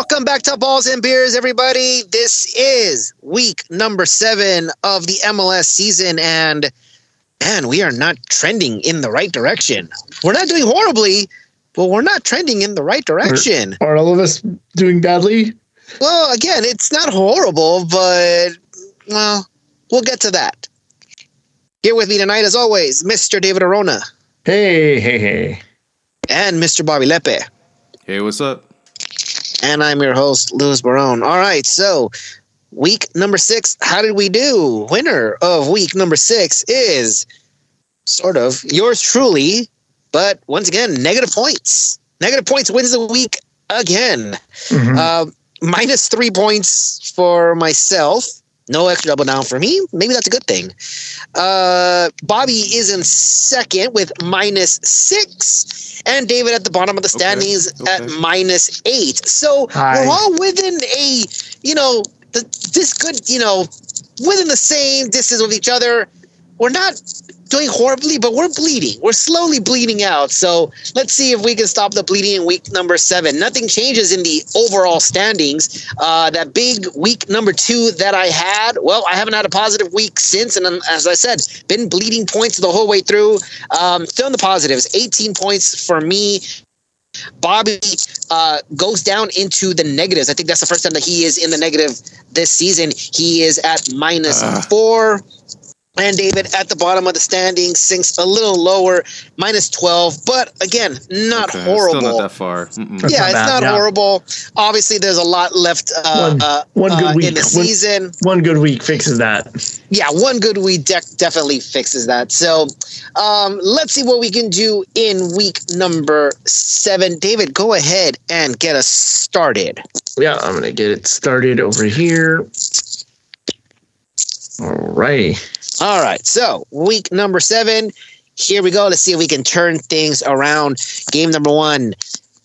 Welcome back to Balls and Beers, everybody. This is week number seven of the MLS season, and man, we are not trending in the right direction. We're not doing horribly, but we're not trending in the right direction. Are, are all of us doing badly? Well, again, it's not horrible, but well, we'll get to that. Here with me tonight, as always, Mr. David Arona Hey, hey, hey. and Mr. Bobby Lepe. Hey, what's up? And I'm your host, Louis Barone. All right, so week number six, how did we do? Winner of week number six is sort of yours truly, but once again, negative points. Negative points wins the week again. Mhm. Uh, minus three points for myself. No extra double down for me. Maybe that's a good thing. Uh, Bobby is in second with minus six, and David at the bottom of the Okay, standings at minus eight. So Hi. we're all within a, you know, the, this good, you know, within the same distance with each other. We're not doing horribly, but we're bleeding. We're slowly bleeding out. So let's see if we can stop the bleeding in week number seven. Nothing changes in the overall standings. Uh, that big week number two that I had, well, I haven't had a positive week since. And as I said, been bleeding points the whole way through. Um, still in the positives, 18 points for me. Bobby uh, goes down into the negatives. I think that's the first time that he is in the negative this season. He is at minus Ah. four. And David at the bottom of the standings sinks a little lower, minus 12. But again, not Okay, horrible. Still not that far. Mm-mm. Yeah, not it's bad, not yeah. horrible. Obviously, there's a lot left uh, One- uh, one good uh, week. in the One- season. One good week fixes that. Yeah, one good week de- definitely fixes that. So um, let's see what we can do in week number seven. David, go ahead and get us started. Yeah, I'm gonna get it started over here. All right. All right, so week number seven. Here we go. Let's see if we can turn things around. Game number one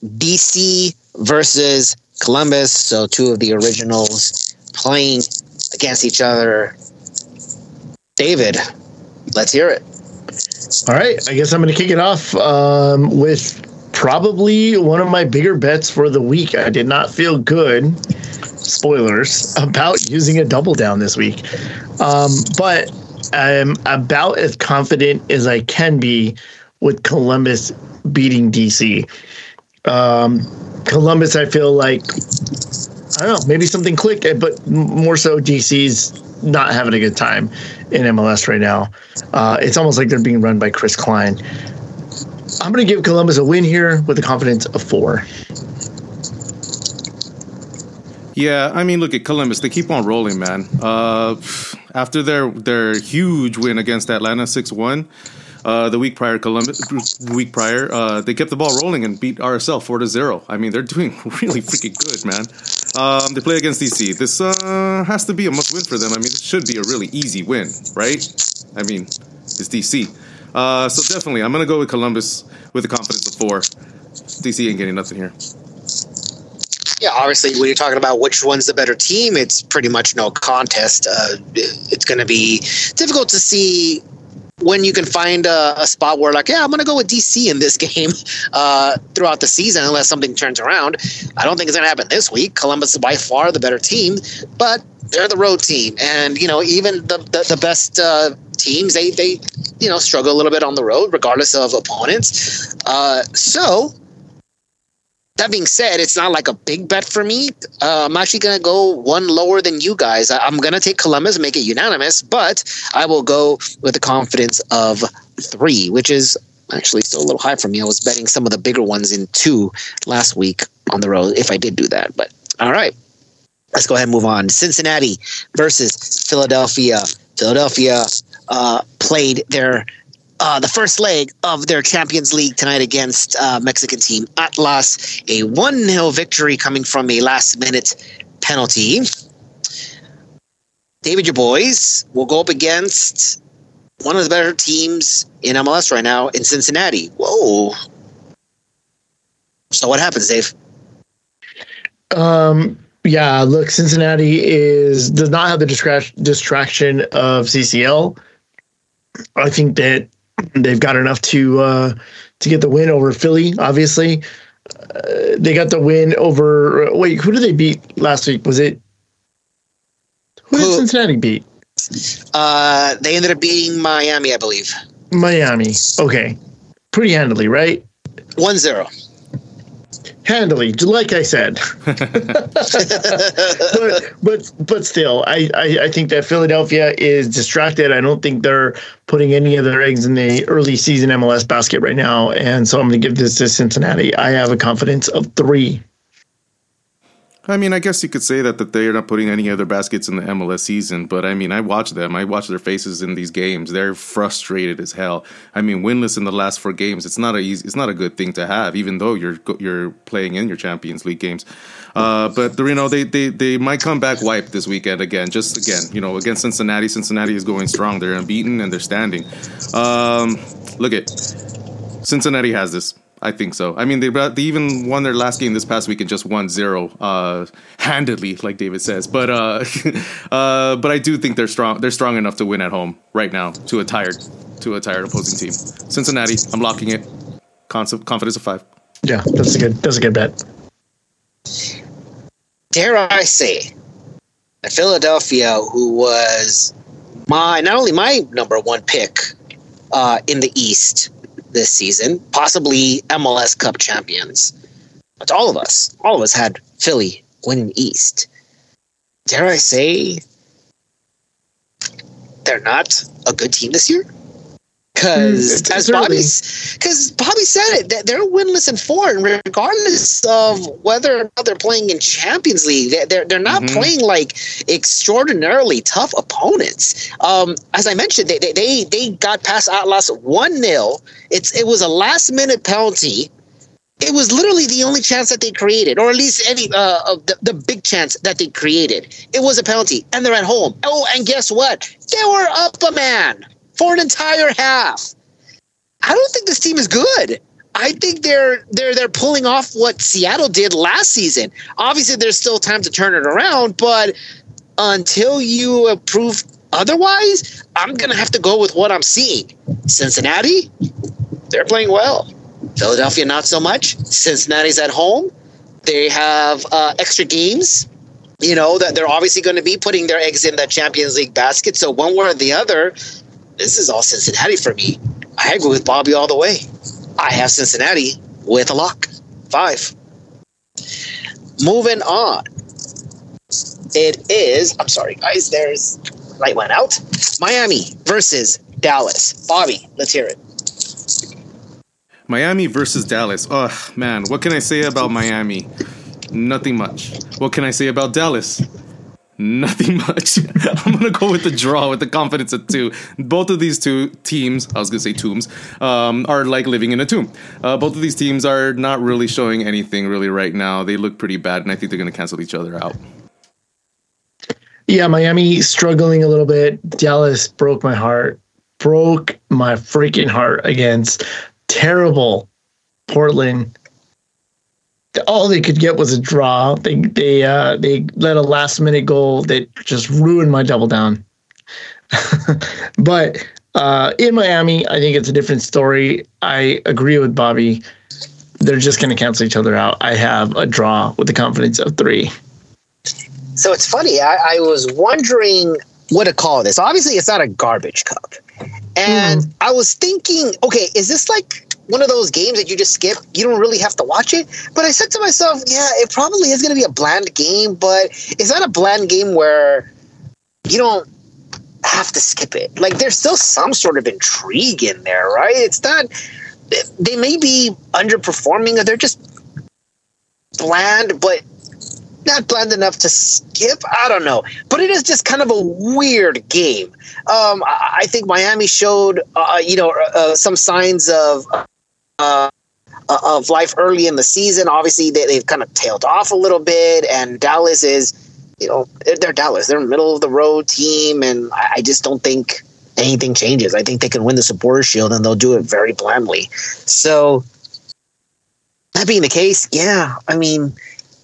DC versus Columbus. So, two of the originals playing against each other. David, let's hear it. All right. I guess I'm gonna kick it off um, with probably one of my bigger bets for the week. I did not feel good. Spoilers about using a double down this week, um, but I'm about as confident as I can be with Columbus beating DC. Um, Columbus, I feel like I don't know, maybe something clicked, but more so DC's not having a good time in MLS right now. Uh, it's almost like they're being run by Chris Klein. I'm going to give Columbus a win here with a confidence of four. Yeah, I mean, look at Columbus. They keep on rolling, man. Uh, after their their huge win against Atlanta six one, uh, the week prior, Columbus week prior, uh, they kept the ball rolling and beat RSL four to zero. I mean, they're doing really freaking good, man. Um, they play against DC. This uh, has to be a must win for them. I mean, it should be a really easy win, right? I mean, it's DC. Uh, so definitely, I'm gonna go with Columbus with a confidence of four. DC ain't getting nothing here. Yeah, obviously, when you're talking about which one's the better team, it's pretty much no contest. Uh, it's going to be difficult to see when you can find a, a spot where, like, yeah, I'm going to go with DC in this game uh, throughout the season, unless something turns around. I don't think it's going to happen this week. Columbus is by far the better team, but they're the road team, and you know, even the the, the best uh, teams, they they you know struggle a little bit on the road, regardless of opponents. Uh, so that being said, it's not like a big bet for me. Uh, I'm actually going to go one lower than you guys. I, I'm going to take Columbus, make it unanimous, but I will go with the confidence of three, which is actually still a little high for me. I was betting some of the bigger ones in two last week on the road if I did do that. But all right, let's go ahead and move on. Cincinnati versus Philadelphia. Philadelphia uh, played their uh, the first leg of their Champions League tonight against uh, Mexican team Atlas. A 1 0 victory coming from a last minute penalty. David, your boys will go up against one of the better teams in MLS right now in Cincinnati. Whoa. So what happens, Dave? Um, yeah, look, Cincinnati is does not have the distraction of CCL. I think that they've got enough to uh, to get the win over Philly. Obviously, uh, they got the win over. Wait, who did they beat last week? Was it who did Cincinnati beat? Uh, they ended up beating Miami, I believe. Miami. Okay, pretty handily, right? 1 0. Handily, like I said. but but but still, I, I I think that Philadelphia is distracted. I don't think they're putting any of their eggs in the early season MLS basket right now, and so I'm going to give this to Cincinnati. I have a confidence of three. I mean, I guess you could say that that they're not putting any other baskets in the MLS season, but I mean, I watch them. I watch their faces in these games. They're frustrated as hell. I mean, winless in the last four games. It's not a easy, it's not a good thing to have, even though you're you're playing in your Champions League games. Uh, but you know, they, they they might come back wiped this weekend again. Just again, you know, against Cincinnati. Cincinnati is going strong. They're unbeaten and they're standing. Um, look at Cincinnati has this. I think so. I mean, they, they even won their last game this past week and just won zero uh, handedly, like David says. But uh, uh, but I do think they're strong. They're strong enough to win at home right now to a tired to a tired opposing team. Cincinnati, I'm locking it. Concept, confidence of five. Yeah, that's a good that's a good bet. Dare I say, that Philadelphia, who was my not only my number one pick uh, in the East this season, possibly MLS Cup champions, but all of us, all of us had Philly winning East. Dare I say, they're not a good team this year? Because Mm, as. Bobby, because Bobby said it, that they're winless in four, and regardless of whether or not they're playing in Champions League, they're they're, not Mhm. playing like extraordinarily tough opponents. Um, as I mentioned, they they they, they got past Atlas one 0 It's it was a last minute penalty. It was literally the only chance that they created, or at least any uh, of the, the big chance that they created. It was a penalty, and they're at home. Oh, and guess what? They were up a man for an entire half. I don't think this team is good. I think they're they're they're pulling off what Seattle did last season. Obviously, there's still time to turn it around, but until you prove otherwise, I'm gonna have to go with what I'm seeing. Cincinnati, they're playing well. Philadelphia, not so much. Cincinnati's at home. They have uh, extra games. You know that they're obviously going to be putting their eggs in the Champions League basket. So one way or the other, this is all Cincinnati for me. I agree with Bobby all the way. I have Cincinnati with a lock. Five. Moving on. It is, I'm sorry, guys, there's light went out. Miami versus Dallas. Bobby, let's hear it. Miami versus Dallas. Oh man, what can I say about Miami? Nothing much. What can I say about Dallas? Nothing much. I'm gonna go with the draw with the confidence of two. Both of these two teams, I was gonna say tombs, um, are like living in a tomb. Uh, both of these teams are not really showing anything really right now. They look pretty bad, and I think they're gonna cancel each other out. Yeah, Miami struggling a little bit. Dallas broke my heart. Broke my freaking heart against terrible Portland. All they could get was a draw. They they uh, they let a last minute goal that just ruined my double down. but uh, in Miami, I think it's a different story. I agree with Bobby. They're just going to cancel each other out. I have a draw with the confidence of three. So it's funny. I, I was wondering what to call this. Obviously, it's not a garbage cup. And hmm. I was thinking, okay, is this like one of those games that you just skip? You don't really have to watch it. But I said to myself, yeah, it probably is going to be a bland game, but it's not a bland game where you don't have to skip it. Like there's still some sort of intrigue in there, right? It's not. They may be underperforming, or they're just bland, but not bland enough to skip. I don't know, but it is just kind of a weird game. Um, I, I think Miami showed, uh, you know, uh, some signs of. Uh, of life early in the season. Obviously, they, they've kind of tailed off a little bit, and Dallas is, you know, they're, they're Dallas. They're middle of the road team, and I, I just don't think anything changes. I think they can win the Supporter Shield, and they'll do it very blandly. So, that being the case, yeah, I mean,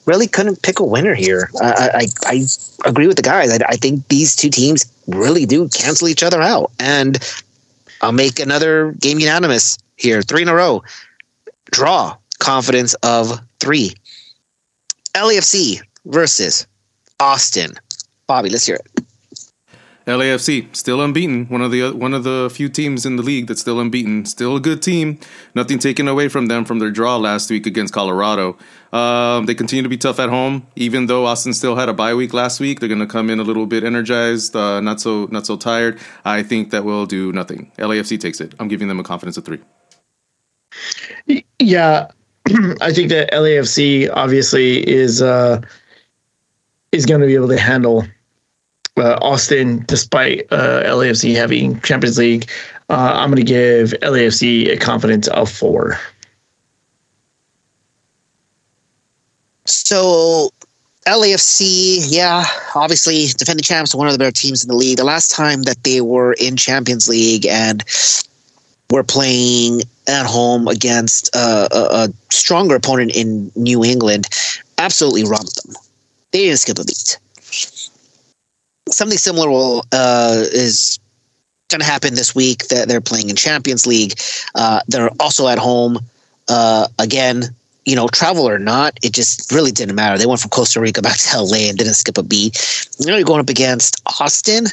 really couldn't pick a winner here. I, I, I agree with the guys. I, I think these two teams really do cancel each other out, and I'll make another game unanimous here, three in a row. Draw confidence of three. LAFC versus Austin. Bobby, let's hear it. LAFC still unbeaten. One of the one of the few teams in the league that's still unbeaten. Still a good team. Nothing taken away from them from their draw last week against Colorado. Um, they continue to be tough at home, even though Austin still had a bye week last week. They're going to come in a little bit energized, uh, not so not so tired. I think that will do nothing. LAFC takes it. I'm giving them a confidence of three. Yeah, I think that LAFC obviously is uh, is going to be able to handle uh, Austin, despite uh, LAFC having Champions League. Uh, I'm going to give LAFC a confidence of four. So LAFC, yeah, obviously defending champs, one of the better teams in the league. The last time that they were in Champions League and were playing at home against uh, a, a, stronger opponent in New England, absolutely romped them. They didn't skip a beat. Something similar will, uh, is going to happen this week. That they're playing in Champions League. Uh, they're also at home uh, again you know, travel or not, it just really didn't matter. They went from Costa Rica back to LA and didn't skip a beat. You know, you're going up against Austin.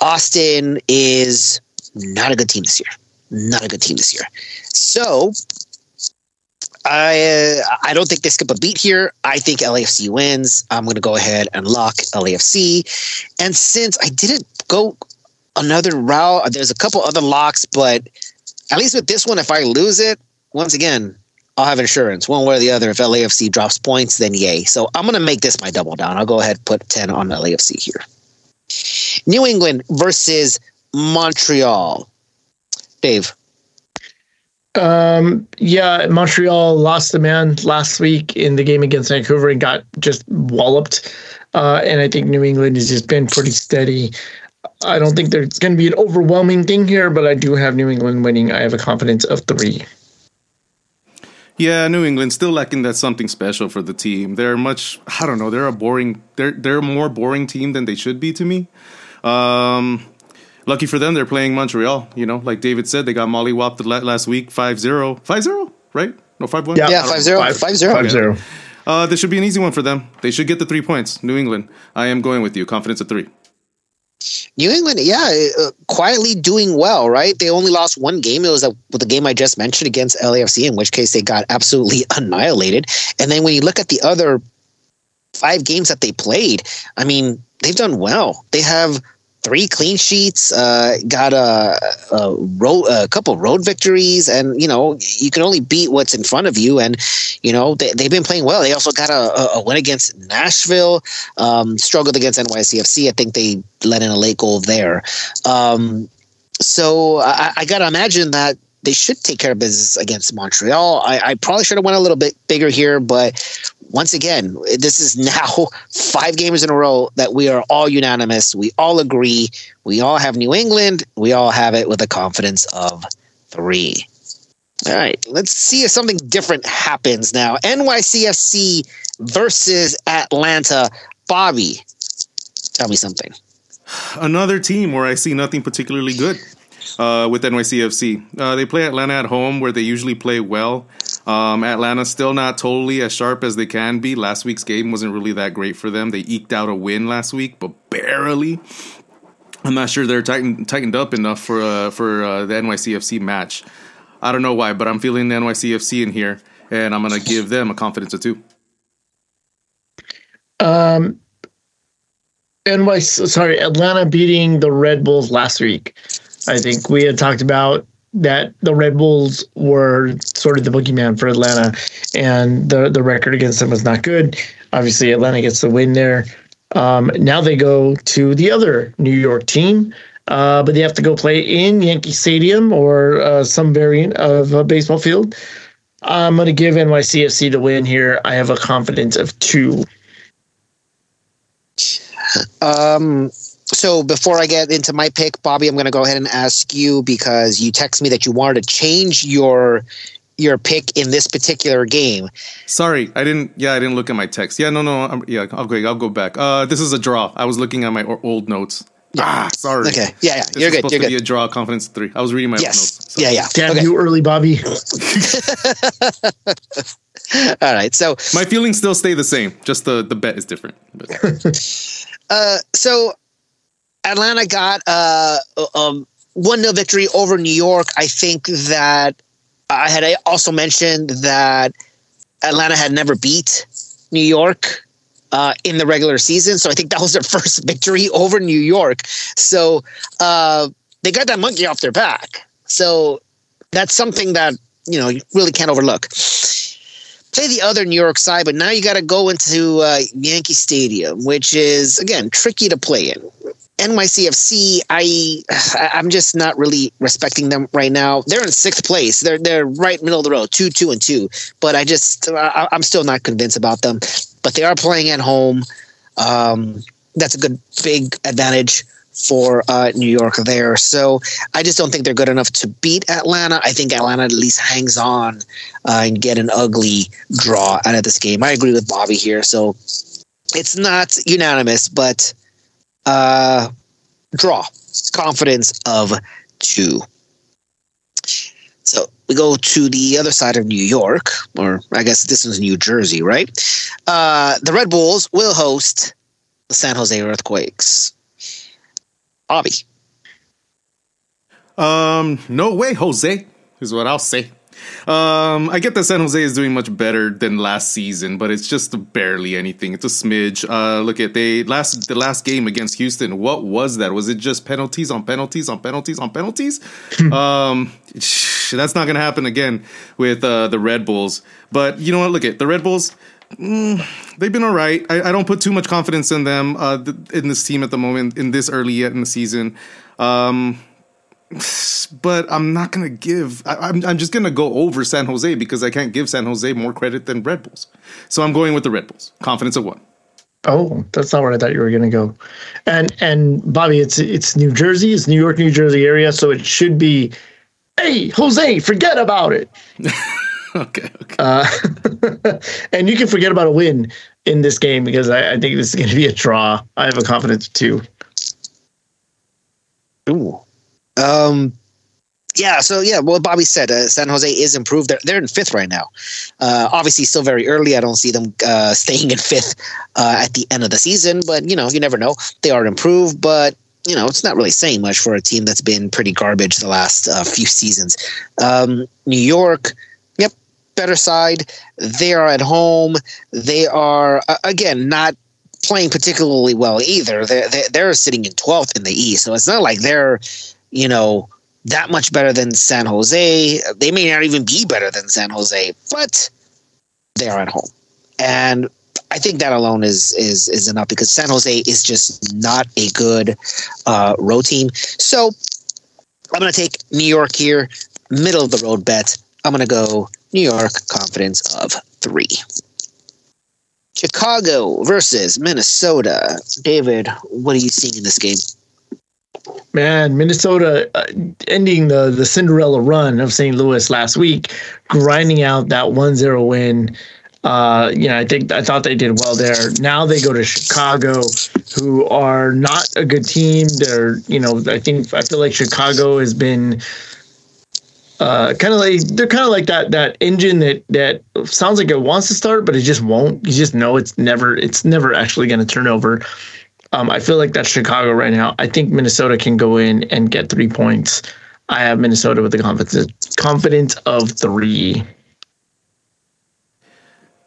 Austin is not a good team this year. Not a good team this year. So I uh, I don't think they skip a beat here. I think LAFC wins. I'm going to go ahead and lock LAFC. And since I didn't go another route, there's a couple other locks, but at least with this one, if I lose it, once again, I'll have insurance one way or the other. If LAFC drops points, then yay. So I'm going to make this my double down. I'll go ahead and put 10 on LAFC here. New England versus Montreal. Dave. Um, yeah, Montreal lost the man last week in the game against Vancouver and got just walloped. Uh, and I think New England has just been pretty steady. I don't think there's going to be an overwhelming thing here, but I do have New England winning. I have a confidence of three. Yeah, New England still lacking that something special for the team. They're much I don't know, they're a boring they're they're a more boring team than they should be to me. Um lucky for them they're playing Montreal, you know, like David said they got Molly whopped last week 5-0. 5-0, right? No, 5-1. Yeah, yeah 5-0. 5-0. 5-0. Uh, this should be an easy one for them. They should get the 3 points. New England. I am going with you. Confidence of 3. New England, yeah, uh, quietly doing well, right? They only lost one game. It was a, the game I just mentioned against LAFC, in which case they got absolutely annihilated. And then when you look at the other five games that they played, I mean, they've done well. They have three clean sheets, uh, got a, a, road, a couple road victories, and you know you can only beat what's in front of you. And you know they, they've been playing well. They also got a, a win against Nashville, um, struggled against NYCFC. I think they let in a late goal there. Um, so I, I got to imagine that they should take care of business against Montreal. I, I probably should have went a little bit bigger here, but once again, this is now five games in a row that we are all unanimous. We all agree. We all have New England. We all have it with a confidence of three. All right, let's see if something different happens now. NYCFC versus Atlanta. Bobby, tell me something. Another team where I see nothing particularly good uh, with NYCFC. Uh, they play Atlanta at home, where they usually play well. Um, Atlanta still not totally as sharp as they can be. Last week's game wasn't really that great for them. They eked out a win last week, but barely. I'm not sure they're tightened tightened up enough for uh, for uh, the NYCFC match. I don't know why, but I'm feeling the NYCFC in here, and I'm gonna give them a confidence of two. Um, NY, sorry, Atlanta beating the Red Bulls last week. I think we had talked about that the Red Bulls were sort of the boogeyman for Atlanta, and the the record against them was not good. Obviously, Atlanta gets the win there. Um, now they go to the other New York team, uh, but they have to go play in Yankee Stadium or uh, some variant of a baseball field. I'm going to give NYCFC the win here. I have a confidence of two. Um, so before I get into my pick, Bobby, I'm going to go ahead and ask you because you text me that you wanted to change your your pick in this particular game. Sorry, I didn't. Yeah, I didn't look at my text. Yeah, no, no. I'm, yeah, okay, I'll go back. Uh, this is a draw. I was looking at my old notes. Ah, sorry. Okay. Yeah, yeah. This You're good. supposed You're to be good. a draw, confidence three. I was reading my Yes. notes. so- Yeah, yeah. Damn Okay. you early, Bobby. All right. So, My feelings still stay the same. Just the the bet is different. But- uh, so Atlanta got uh, um, one nil victory over New York. I think that I had also mentioned that Atlanta had never beat New York uh, in the regular season, so I think that was their first victory over New York. So uh, they got that monkey off their back. So that's something that you know you really can't overlook. Play the other New York side, but now you got to go into uh, Yankee Stadium, which is again tricky to play in. NYCFC, I I'm just not really respecting them right now. They're in sixth place. They're they're right middle of the road, two two and two. But I just I, I'm still not convinced about them. But they are playing at home. Um, that's a good big advantage for uh, New York there. So I just don't think they're good enough to beat Atlanta. I think Atlanta at least hangs on uh, and get an ugly draw out of this game. I agree with Bobby here. So it's not unanimous, but uh, draw. Confidence of two. So we go to the other side of New York, or I guess this is New Jersey, right? Uh, the Red Bulls will host the San Jose Earthquakes. Bobby. Um, no way, Jose, is what I'll say. Um, I get that San Jose is doing much better than last season, but it's just barely anything. It's a smidge. Uh, look at they last the last game against Houston. What was that? Was it just penalties on penalties on penalties on penalties? um, that's not gonna happen again with uh, the Red Bulls. But you know what? Look at the Red Bulls. Mm, they've been all right. I, I don't put too much confidence in them uh, th- in this team at the moment in this early yet in the season. Um, but I'm not gonna give. I, I'm I'm just gonna go over San Jose because I can't give San Jose more credit than Red Bulls. So I'm going with the Red Bulls. Confidence of one. Oh, that's not where I thought you were going to go. And and Bobby, it's it's New Jersey, it's New York, New Jersey area, so it should be. Hey, Jose, forget about it. okay. Okay. Uh, and you can forget about a win in this game because I, I think this is going to be a draw. I have a confidence too. Ooh. Um, yeah, so yeah, well, Bobby said uh, San Jose is improved. They're, they're in fifth right now. Uh, obviously, still very early. I don't see them uh, staying in fifth uh, at the end of the season, but you know, you never know. They are improved, but you know, it's not really saying much for a team that's been pretty garbage the last uh, few seasons. Um, New York, yep, better side. They are at home. They are again not playing particularly well either. They're, they're they're sitting in twelfth in the East, so it's not like they're you know that much better than San Jose. They may not even be better than San Jose, but they are at home, and I think that alone is is is enough because San Jose is just not a good uh, road team. So I'm going to take New York here, middle of the road bet. I'm going to go New York confidence of three. Chicago versus Minnesota. David, what are you seeing in this game? Man, Minnesota uh, ending the the Cinderella run of St. Louis last week, grinding out that 1-0 win. Uh, you know, I think I thought they did well there. Now they go to Chicago, who are not a good team. They're, you know, I think I feel like Chicago has been uh, kind of like they're kind of like that that engine that that sounds like it wants to start, but it just won't. You just know it's never it's never actually going to turn over. Um, I feel like that's Chicago right now. I think Minnesota can go in and get three points. I have Minnesota with the confidence confidence of three.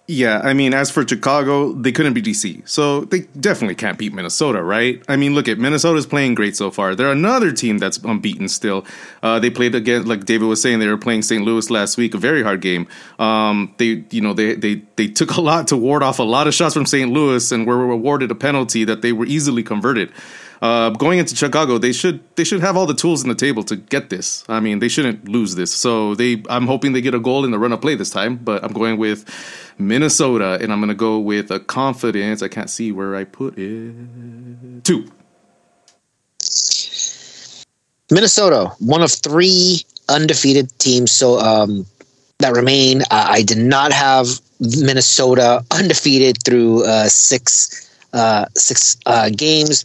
Yeah, I mean, as for Chicago, they couldn't beat DC, so they definitely can't beat Minnesota, right? I mean, look at Minnesota's playing great so far. They're another team that's unbeaten still. Uh, they played again, like David was saying, they were playing St. Louis last week, a very hard game. Um, they, you know, they they they took a lot to ward off a lot of shots from St. Louis and were awarded a penalty that they were easily converted. Uh, going into Chicago, they should they should have all the tools in the table to get this. I mean, they shouldn't lose this. So they, I'm hoping they get a goal in the run of play this time. But I'm going with Minnesota, and I'm going to go with a confidence. I can't see where I put it. Two. Minnesota, one of three undefeated teams. So um, that remain. I did not have Minnesota undefeated through uh, six uh, six uh, games.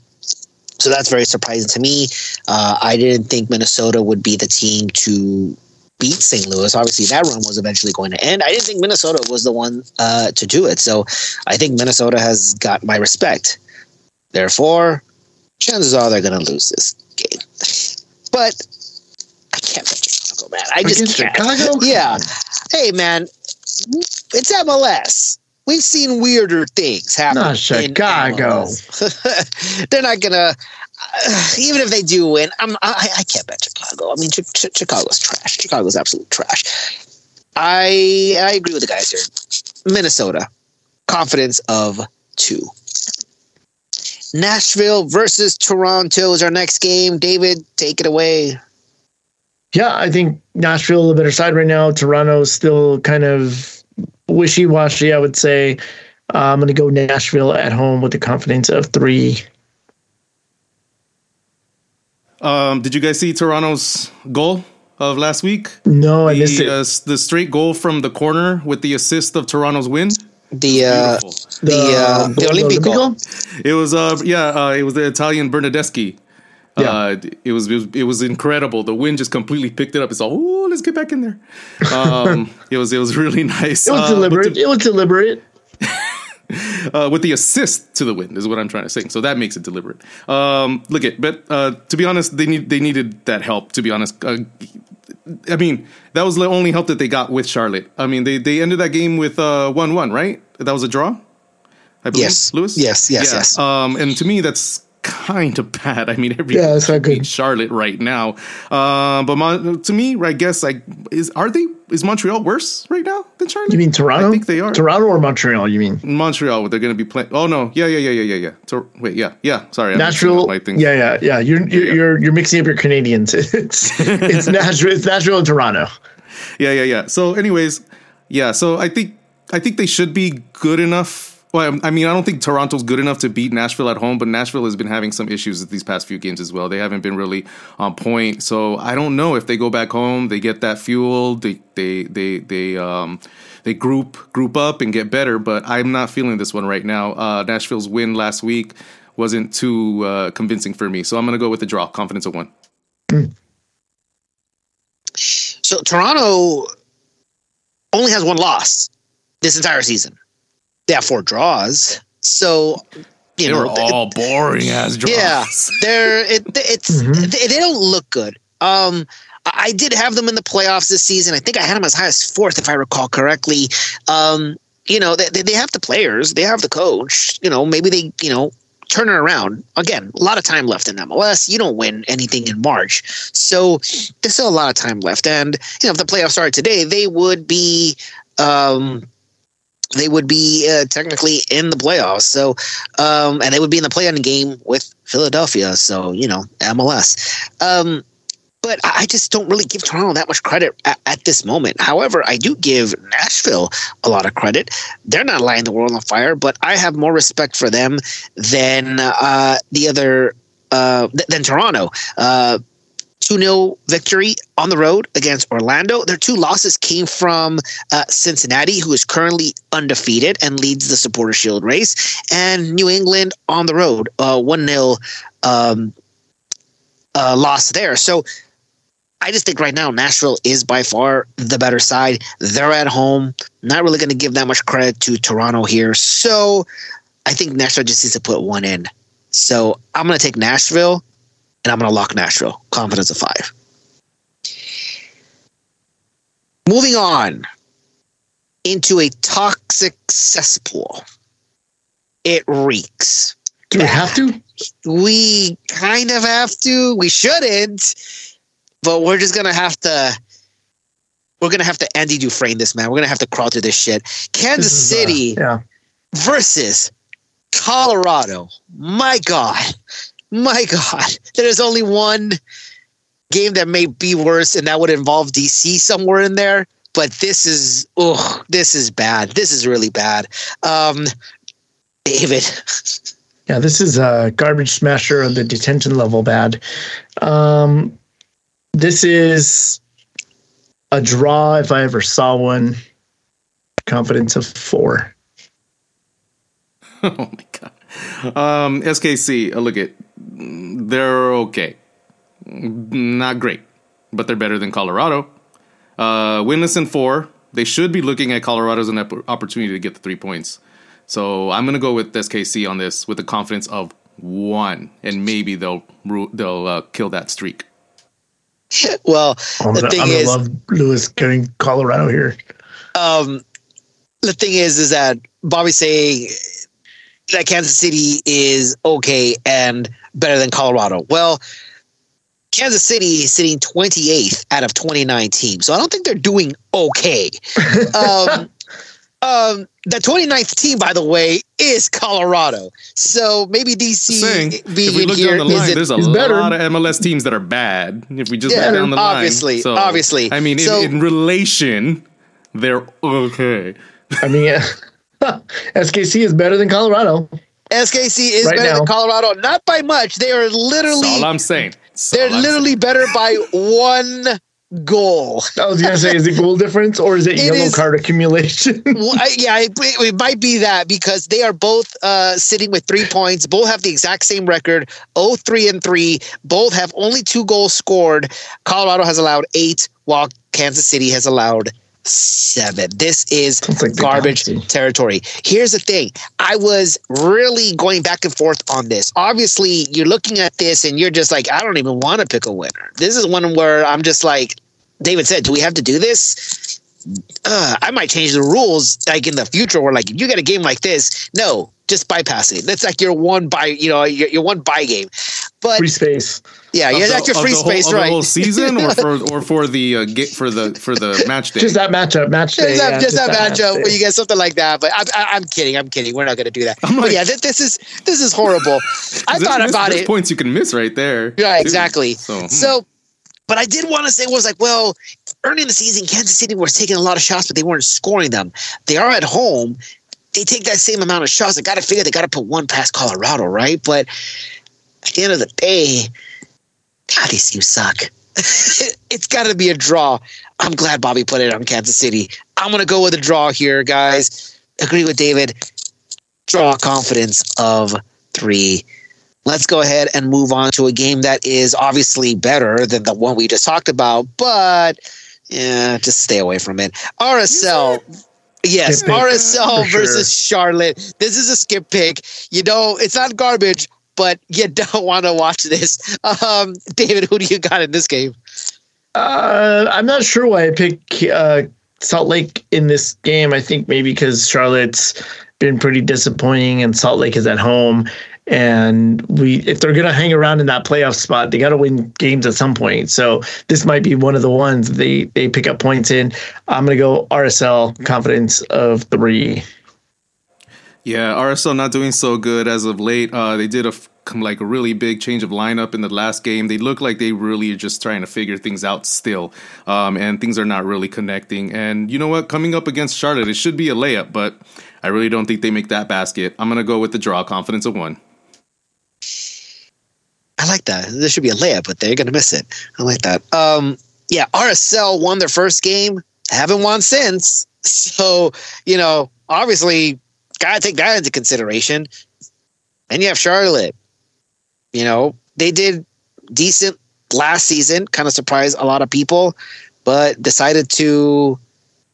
So that's very surprising to me. Uh, I didn't think Minnesota would be the team to beat St. Louis. Obviously, that run was eventually going to end. I didn't think Minnesota was the one uh, to do it. So I think Minnesota has got my respect. Therefore, chances are they're going to lose this game. But I can't bet Chicago, man. I just Against can't. Chicago? Yeah. Hey, man, it's MLS. We've seen weirder things happen. Not in Chicago. They're not gonna. Uh, even if they do win, I'm, I, I can't bet Chicago. I mean, Ch- Ch- Chicago's trash. Chicago's absolute trash. I I agree with the guys here. Minnesota, confidence of two. Nashville versus Toronto is our next game. David, take it away. Yeah, I think Nashville the better side right now. Toronto's still kind of wishy washy. I would say uh, I'm going to go Nashville at home with the confidence of three. Um, did you guys see Toronto's goal of last week? No, I missed The, it. uh, the straight goal from the corner with the assist of Toronto's win. The uh, Beautiful. the uh, the Olimpico. It was uh yeah uh, it was the Italian Bernadeschi. Uh, it was, it was it was incredible. The wind just completely picked it up. It's all oh let's get back in there. Um, it was it was really nice. It was Uh, deliberate. it was deliberate. uh, with the assist to the wind is what I'm trying to say. So that makes it deliberate. Um, look at, but uh, to be honest, they need they needed that help. To be honest, uh, I mean that was the only help that they got with Charlotte. I mean they they ended that game with uh, one one, right? That was a draw. I believe, Yes. Lewis. Yes, yes, yes. Um, and to me, that's kind of bad. I mean, every Yeah, that's not good. Charlotte right now. Uh, but Mon- to me, I guess like is are they is Montreal worse right now than Charlotte? You mean Toronto? I think they are. Toronto or Montreal? You mean Montreal, they're going to be playing. Oh no, yeah, yeah, yeah, yeah, yeah, yeah. Tor- wait, yeah, yeah. Sorry, I'm Nashville? Yeah, yeah, yeah. You're you're you're, you're mixing up your Canadians. It's it's Nashville. It's Nashville and Toronto. yeah, yeah, yeah. So, anyways, yeah. So I think I think they should be good enough. Well, I mean, I don't think Toronto's good enough to beat Nashville at home, but Nashville has been having some issues these past few games as well. They haven't been really on point. So I don't know if they go back home, they get that fuel, they they they they um they group group up and get better. But I'm not feeling this one right now. Uh, Nashville's win last week wasn't too uh, convincing for me, so I'm gonna go with the draw. Confidence of one. So Toronto only has one loss this entire season. They have four draws. So you They know, were all boring as draws. yeah, they're it, it's Mhm. they, they don't look good. Um, I I did have them in the playoffs this season. I think I had them as high as fourth, if I recall correctly. Um, you know, they, they have the players, they have the coach. You know, maybe they, you know, turn it around. Again, a lot of time left in MLS. You don't win anything in March, so there's still a lot of time left. And you know, if the playoffs started today, they would be. Um, they would be uh, technically in the playoffs. So, um, and they would be in the play-in game with Philadelphia. So, you know, MLS. Um, but I just don't really give Toronto that much credit at, at this moment. However, I do give Nashville a lot of credit. They're not lighting the world on fire, but I have more respect for them than uh, the other uh, th- than Toronto. Uh, 2 0 victory on the road against Orlando. Their two losses came from uh, Cincinnati, who is currently undefeated and leads the Supporter Shield race, and New England on the road, uh, 1 0 um, uh, loss there. So I just think right now Nashville is by far the better side. They're at home. Not really going to give that much credit to Toronto here. So I think Nashville just needs to put one in. So I'm going to take Nashville and I'm going to lock Nashville. Confidence of five. Moving on into a toxic cesspool. It reeks. Do we have to? We kind of have to. We shouldn't, but we're just gonna have to. We're gonna have to Andy Dufresne this man. We're gonna have to crawl through this shit. Kansas This is, uh, City yeah. versus Colorado. My God, my God. There's only one game that may be worse, and that would involve DC somewhere in there. But this is, oh, this is bad. This is really bad. Um, David, Yeah, this is a garbage smasher on the detention level bad. Um, this is a draw if I ever saw one. Confidence of four. oh my god. Um, SKC, uh, look at they're okay. Not great, but they're better than Colorado. Uh, winless in four. They should be looking at Colorado as an opportunity to get the three points. So I'm going to go with SKC on this with the confidence of one, and maybe they'll they'll uh, kill that streak. well, I'm the gonna, thing I'm is, love Lewis getting Colorado here. Um, the thing is, is that Bobby's saying that Kansas City is okay and better than Colorado. Well, Kansas City is sitting 28th out of 29 teams, so I don't think they're doing okay. um, um, the 29th team, by the way, is Colorado. So maybe DC Saying, being if we look here down the line, there's a lot of MLS teams that are bad. If we just yeah, look down the obviously, line, so, obviously. I mean, so, in, in, relation, they're okay. I mean, SKC is better than Colorado. SKC is right better now. than Colorado, not by much. They are literally. That's all I'm saying. That's they're literally saying. better by one goal. I was gonna say, is it goal difference or is it, it yellow is, card accumulation? well, I, yeah, it, it, might be that because they are both uh, sitting with three points. Both have the exact same record, 0-3 and three. Both have only two goals scored. Colorado has allowed eight, while Kansas City has allowed seven. This is garbage territory. Here's the thing I was really going back and forth on this. Obviously, you're looking at this and you're just like, I don't even want to pick a winner. This is one where I'm just like, David said, do we have to do this? Uh, I might change the rules like in the future where like if you get a game like this, no, just bypass it. That's like your one buy, you know, your, your one buy game. But free space. Yeah, yeah, that's your free space, whole, right? The whole season, or for or for the uh, get for the for the match day. Just that matchup, match day. Just that, yeah, just that, that matchup where you get something like that. But I'm, I'm kidding. I'm kidding. We're not going to do that. Like, but yeah, this, this, is this is horrible. I thought miss, about it. Points you can miss right there. Yeah, exactly. So, hmm. so, but I did want to say was like, well, early in the season, Kansas City was taking a lot of shots, but they weren't scoring them. They are at home. They take that same amount of shots. I got to figure they got to put one past Colorado, right? But at the end of the day, God, these teams suck. it's got to be a draw. I'm glad Bobby put it on Kansas City. I'm going to go with a draw here, guys. Agree with David. Draw confidence of three. Let's go ahead and move on to a game that is obviously better than the one we just talked about, but yeah, just stay away from it. RSL. Yes, RSL versus sure. Charlotte. This is a skip pick. You know, it's not garbage, but you don't want to watch this. Um, David, who do you got in this game? Uh, I'm not sure why I picked uh, Salt Lake in this game. I think maybe because Charlotte's been pretty disappointing and Salt Lake is at home. And we, if they're going to hang around in that playoff spot, they got to win games at some point. So this might be one of the ones they they pick up points in. I'm going to go RSL confidence of three. Yeah, RSL not doing so good as of late. Uh, they did a like a really big change of lineup in the last game. They look like they really are just trying to figure things out still, um, and things are not really connecting. And you know what? Coming up against Charlotte, it should be a layup, but I really don't think they make that basket. I'm gonna go with the draw. Confidence of one. I like that. There should be a layup, but they're gonna miss it. I like that. Um, yeah, RSL won their first game, haven't won since. So you know, obviously gotta take that into consideration. And you have Charlotte. You know, they did decent last season, kind of surprised a lot of people, but decided to,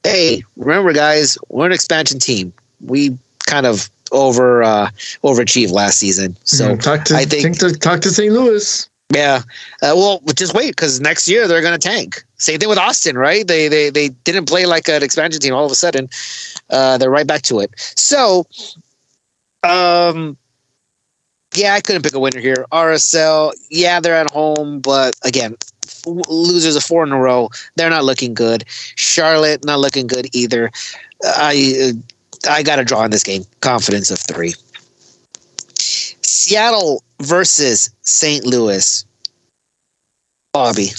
hey, remember, guys, we're an expansion team. We kind of over uh, overachieved last season. So mm-hmm. talk to I think, to, talk to St. Louis. Yeah. Uh, well, just wait because next year they're going to tank. Same thing with Austin, right? They they they didn't play like an expansion team. All of a sudden, uh, they're right back to it. So, um, yeah, I couldn't pick a winner here. RSL, yeah, they're at home, but again, losers of four in a row. They're not looking good. Charlotte not looking good either. I I got to draw in this game. Confidence of three. Seattle versus St. Louis. Bobby.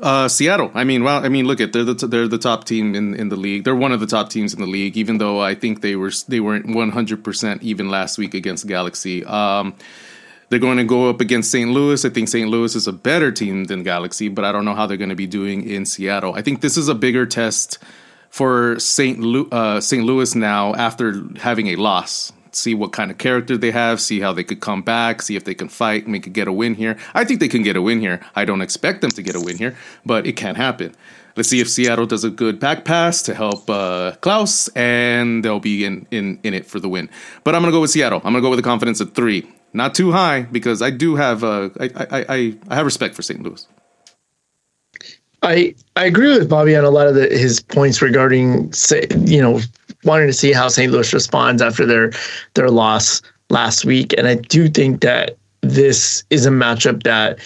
Uh, Seattle. I mean, well, I mean, look at they're the they're the top team in, in the league. They're one of the top teams in the league. Even though I think they were they weren't one hundred percent even last week against Galaxy. Um, they're going to go up against St. Louis. I think St. Louis is a better team than Galaxy, but I don't know how they're going to be doing in Seattle. I think this is a bigger test for St. Lu- uh, St. Louis now after having a loss see what kind of character they have, see how they could come back, see if they can fight, make could get a win here. I think they can get a win here. I don't expect them to get a win here, but it can happen. Let's see if Seattle does a good back pass to help uh, Klaus, and they'll be in, in, in it for the win. But I'm going to go with Seattle. I'm going to go with a confidence of three. Not too high because I do have uh, I, I, I, I have respect for St. Louis. I I agree with Bobby on a lot of the, his points regarding say you know wanting to see how St. Louis responds after their their loss last week, and I do think that this is a matchup that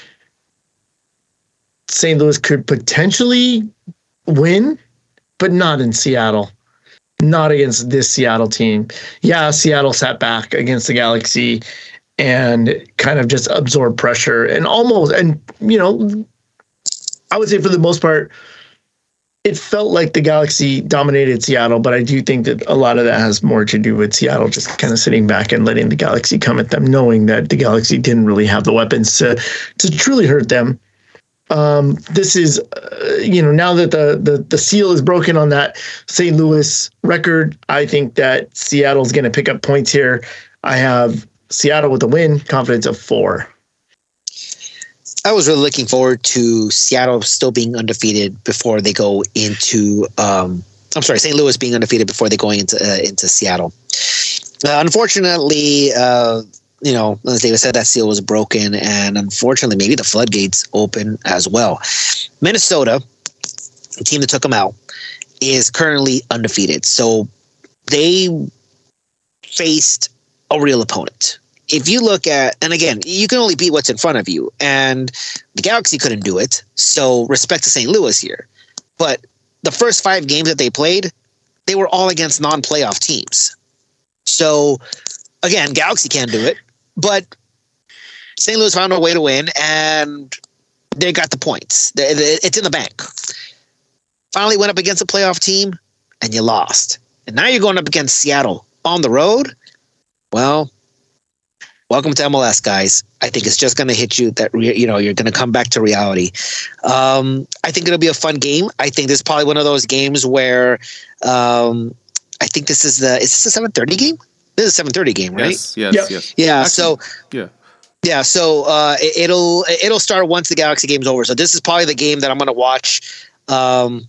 St. Louis could potentially win, but not in Seattle. Not against this Seattle team. Yeah, Seattle sat back against the Galaxy and kind of just absorbed pressure and almost and you know I would say for the most part it felt like the Galaxy dominated Seattle, but I do think that a lot of that has more to do with Seattle just kind of sitting back and letting the Galaxy come at them, knowing that the Galaxy didn't really have the weapons to to truly hurt them um, this is, uh, you know, now that the, the the seal is broken on that St. Louis record, I think that Seattle's going to pick up points here. I have Seattle with a win, confidence of four. I was really looking forward to Seattle still being undefeated before they go into. Um, I'm sorry, St. Louis being undefeated before they going into uh, into Seattle. Uh, unfortunately, uh, you know, as David said, that seal was broken, and unfortunately, maybe the floodgates open as well. Minnesota, the team that took them out, is currently undefeated. So they faced a real opponent. If you look at, and again, you can only beat what's in front of you, and the Galaxy couldn't do it. So respect to St. Louis here. But the first five games that they played, they were all against non playoff teams. So again, Galaxy can't do it. But St. Louis found a way to win, and they got the points. It's in the bank. Finally went up against a playoff team, and you lost. And now you're going up against Seattle on the road. Well, welcome to MLS, guys. I think it's just going to hit you that you know you're going to come back to reality. Um, I think it'll be a fun game. I think this is probably one of those games where um, I think this is the is this a seven thirty game? This is a seven thirty game, right? Yes, yes, yep. yes. Yeah. Actually, so yeah. Yeah, so uh, it, will it'll start once the Galaxy game's over. So this is probably the game that I'm going to watch because um,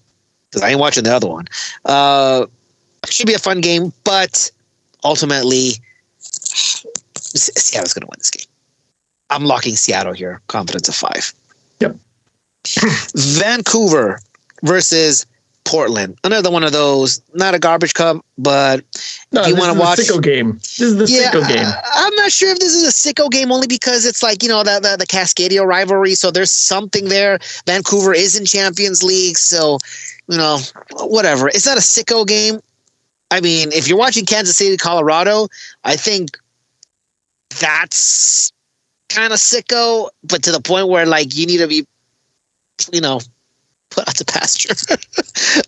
I ain't watching the other one. Uh, should be a fun game, but ultimately, Seattle's going to win this game. I'm locking Seattle here. Confidence of five. Yep. Vancouver versus Portland. Another one of those, not a garbage cup, but no, you want to watch sicko game. This is the yeah, sicko game. I'm not sure if this is a sicko game only because it's like you know the, the the Cascadia rivalry. So there's something there. Vancouver is in Champions League, so you know whatever. It's not a sicko game. I mean, if you're watching Kansas City, Colorado, I think that's kind of sicko, but to the point where like you need to be, you know, put out to pasture.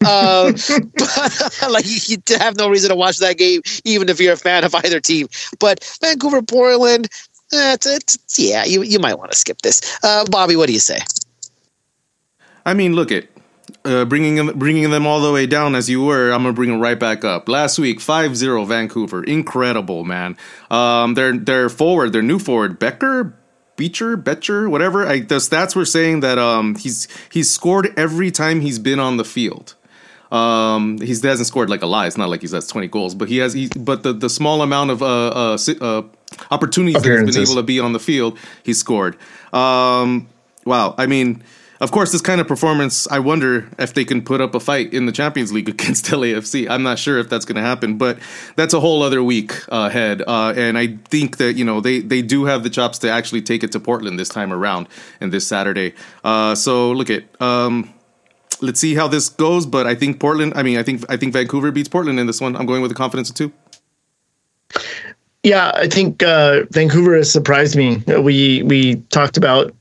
um, but like you, you have no reason to watch that game, even if you're a fan of either team. But Vancouver, Portland, eh, it's, it's, yeah, you you might want to skip this. Uh, Bobby, what do you say? I mean, look at uh, bringing them bringing them all the way down as you were. I'm gonna bring them right back up. Last week, 5-0 Vancouver, incredible man. Um, their their forward, their new forward Becker Beecher, Betcher, whatever. I, the stats were saying that um, he's he's scored every time he's been on the field. Um, he hasn't scored like a lot. It's not like he's has twenty goals, but he has. He, but the, the small amount of uh, uh, uh opportunities that he's been able to be on the field, he scored. Um, wow. I mean, of course, this kind of performance, I wonder if they can put up a fight in the Champions League against LAFC. I'm not sure if that's going to happen, but that's a whole other week uh, ahead. Uh, and I think that you know they they do have the chops to actually take it to Portland this time around and this Saturday. Uh, so look at. Um, let's see how this goes, but I think Portland. I mean, I think I think Vancouver beats Portland in this one. I'm going with the confidence of two. Yeah, I think uh, Vancouver has surprised me. We we talked about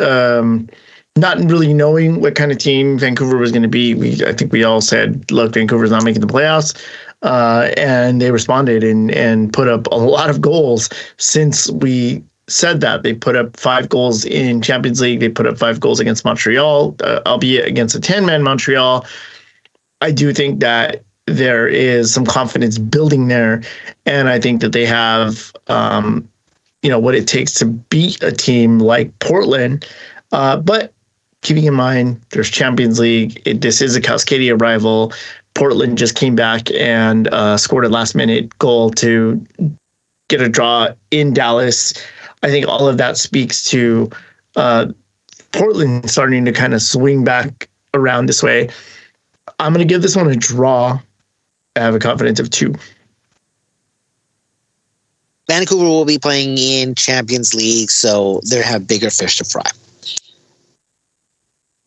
um, not really knowing what kind of team Vancouver was going to be, we I think we all said, "Look, Vancouver's not making the playoffs," uh, and they responded and and put up a lot of goals. Since we said that, they put up five goals in Champions League. They put up five goals against Montreal, uh, albeit against a ten man Montreal. I do think that there is some confidence building there, and I think that they have, um, you know, what it takes to beat a team like Portland. Uh, but keeping in mind, there's Champions League. It, this is a Cascadia rival. Portland just came back and uh, scored a last minute goal to get a draw in Dallas. I think all of that speaks to uh, Portland starting to kind of swing back around this way. I'm going to give this one a draw. I have a confidence of two. Vancouver will be playing in Champions League, so they have bigger fish to fry.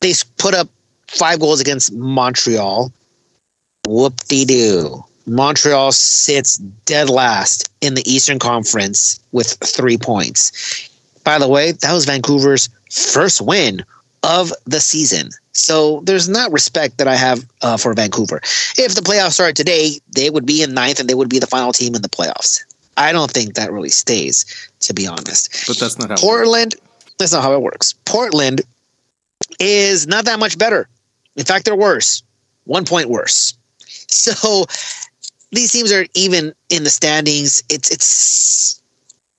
They put up five goals against Montreal. Whoop de doo. Montreal sits dead last in the Eastern Conference with three points. By the way, that was Vancouver's first win of the season. So there's not respect that I have uh, for Vancouver. If the playoffs started today, they would be in ninth and they would be the final team in the playoffs. I don't think that really stays, to be honest. But that's not how Portland. That's not how it works. Portland is not that much better. In fact, they're worse. One point worse. So these teams are even in the standings. It's it's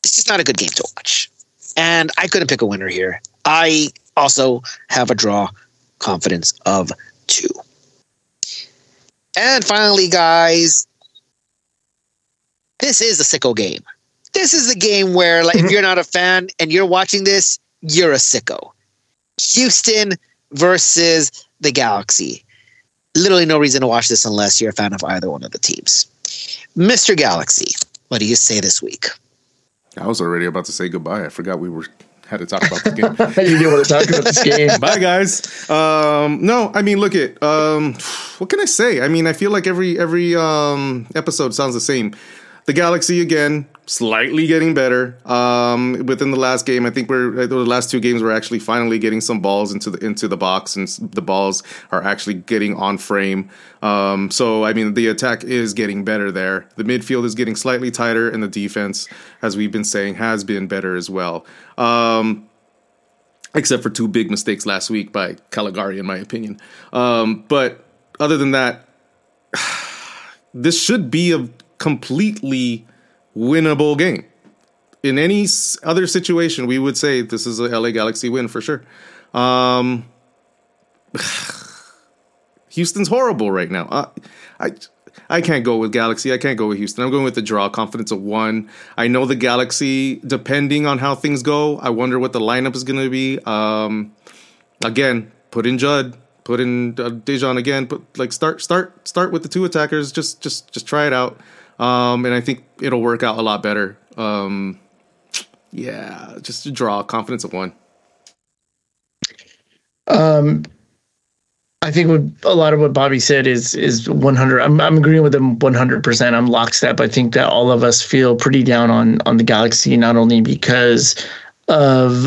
it's just not a good game to watch. And I couldn't pick a winner here. I also have a draw confidence of two. And finally, guys, this is a sicko game. This is the game where, like, if you're not a fan and you're watching this, you're a sicko. Houston versus the Galaxy. Literally no reason to watch this unless you're a fan of either one of the teams. Mr. Galaxy, what do you say this week? I was already about to say goodbye. I forgot we were had to talk about this game. you didn't want to talk about this game. Bye, guys. Um, no, I mean, look at um, what can I say? I mean, I feel like every every um, episode sounds the same. The Galaxy again, slightly getting better. Um, within the last game, I think we're the last two games we're actually finally getting some balls into the into the box, and the balls are actually getting on frame. Um, so I mean, the attack is getting better there. The midfield is getting slightly tighter, and the defense, as we've been saying, has been better as well. Um, except for two big mistakes last week by Calegari, in my opinion. Um, but other than that, this should be a completely winnable game. In any other situation, we would say this is a LA Galaxy win for sure. Um, Houston's horrible right now. Uh, I I can't go with Galaxy. I can't go with Houston. I'm going with the draw. Confidence of one. I know the Galaxy. Depending on how things go, I wonder what the lineup is going to be. Um, again, put in Judd. Put in uh, Dejan again. Put like start start start with the two attackers. Just just just try it out. Um, and I think it'll work out a lot better. Um, yeah, just to draw confidence of one. Um, I think what a lot of what Bobby said is is 100. I'm I'm agreeing with him 100. percent I'm lockstep. I think that all of us feel pretty down on on the Galaxy, not only because of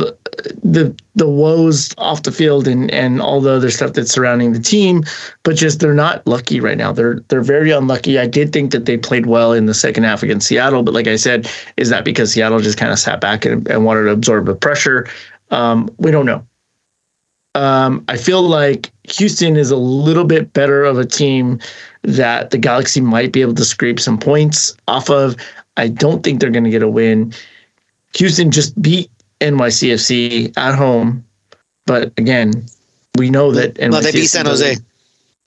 the the woes off the field and and all the other stuff that's surrounding the team, but just they're not lucky right now. They're they're very unlucky. I did think that they played well in the second half against Seattle, but like I said, is that because Seattle just kind of sat back and, and wanted to absorb the pressure? Um, we don't know. Um, I feel like Houston is a little bit better of a team that the Galaxy might be able to scrape some points off of. I don't think they're going to get a win. Houston just beat NYCFC at home, but again, we know that NYCFC no, they beat San Jose.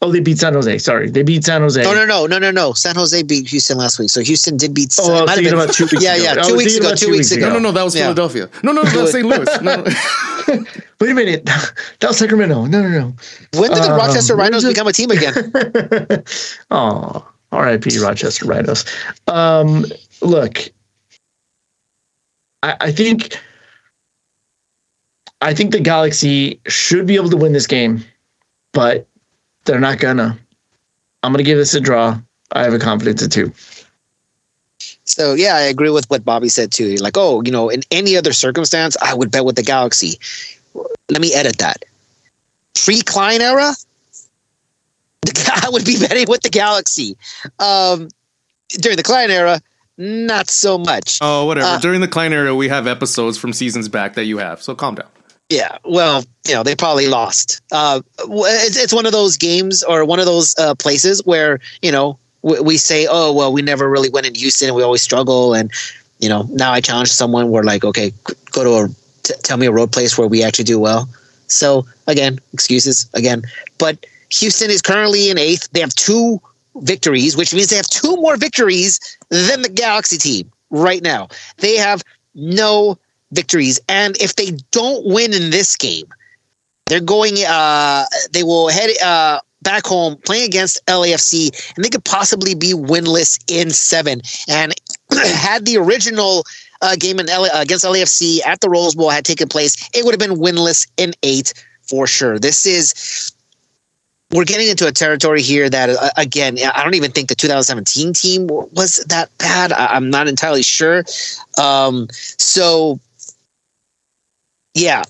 Oh, they beat San Jose. Sorry, they beat San Jose. No, no, no, no, no, no. San Jose beat Houston last week, so Houston did beat. Oh, I was thinking about two weeks yeah, ago. Yeah, two weeks ago. Two weeks ago. No, no, no. That was yeah. Philadelphia. No, no, no. That's St. Louis. No. Wait a minute. That was Sacramento. No, no, no. When did the um, Rochester Rhinos become a team again? oh, R.I.P. Rochester Rhinos. Um, look, I, I think I think the Galaxy should be able to win this game, but they're not gonna. I'm gonna give this a draw. I have a confidence of two. So yeah, I agree with what Bobby said too. Like, oh, you know, in any other circumstance, I would bet with the Galaxy. Let me edit that. Pre Klein era, I would be betting with the Galaxy. Um, during the Klein era, not so much. Oh, whatever. Uh, during the Klein era, we have episodes from seasons back that you have. So calm down. Yeah, well, you know, they probably lost. Uh, it's, it's one of those games or one of those uh, places where, you know, we, we say, oh, well, we never really went in Houston. And we always struggle. And, you know, now I challenge someone. We're like, okay, go to a, t- tell me a road place where we actually do well. So, again, excuses again. But Houston is currently in eighth. They have two victories, which means they have two more victories than the Galaxy team right now. They have no victories. And if they don't win in this game, they're going. Uh, they will head uh, back home playing against LAFC, and they could possibly be winless in seven. And had the original uh, game in LA, against LAFC at the Rose Bowl had taken place, it would have been winless in eight for sure. This is we're getting into a territory here that uh, again i don't even think the 2017 team was that bad I, am not entirely sure um, so yeah,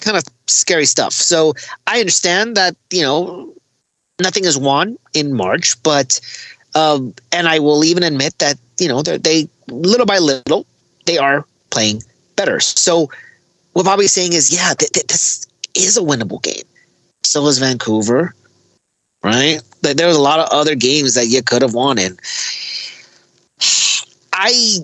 kind of scary stuff. So I understand that you know nothing is won in March, but um, and I will even admit that you know they little by little they are playing better. So what Bobby's saying is, yeah, th- th- this is a winnable game. So is Vancouver, right? But there was a lot of other games that you could have won in. I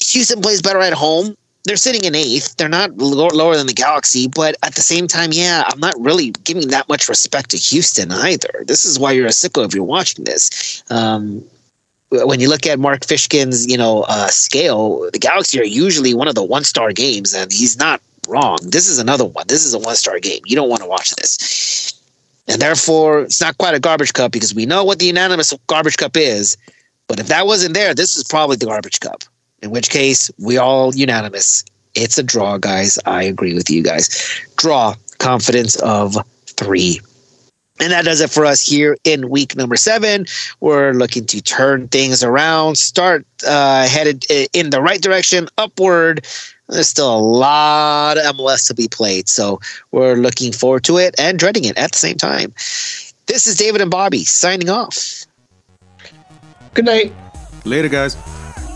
Houston plays better at home they're sitting in eighth. They're not lower than the Galaxy, but at the same time, yeah, I'm not really giving that much respect to Houston either. This is why you're a sicko if you're watching this. Um, when you look at Mark Fishkin's, you know, uh, scale, the Galaxy are usually one of the one star games, and he's not wrong. This is another one. This is a one star game. You don't want to watch this. And therefore, it's not quite a garbage cup because we know what the unanimous garbage cup is. But if that wasn't there, this is probably the garbage cup in which case we all unanimous. It's a draw, guys. I agree with you guys. Draw confidence of three. And that does it for us here in week number seven. We're looking to turn things around, start uh, headed in the right direction, upward. There's still a lot of MLS to be played. So we're looking forward to it and dreading it at the same time. This is David and Bobby signing off. Good night. Later, guys.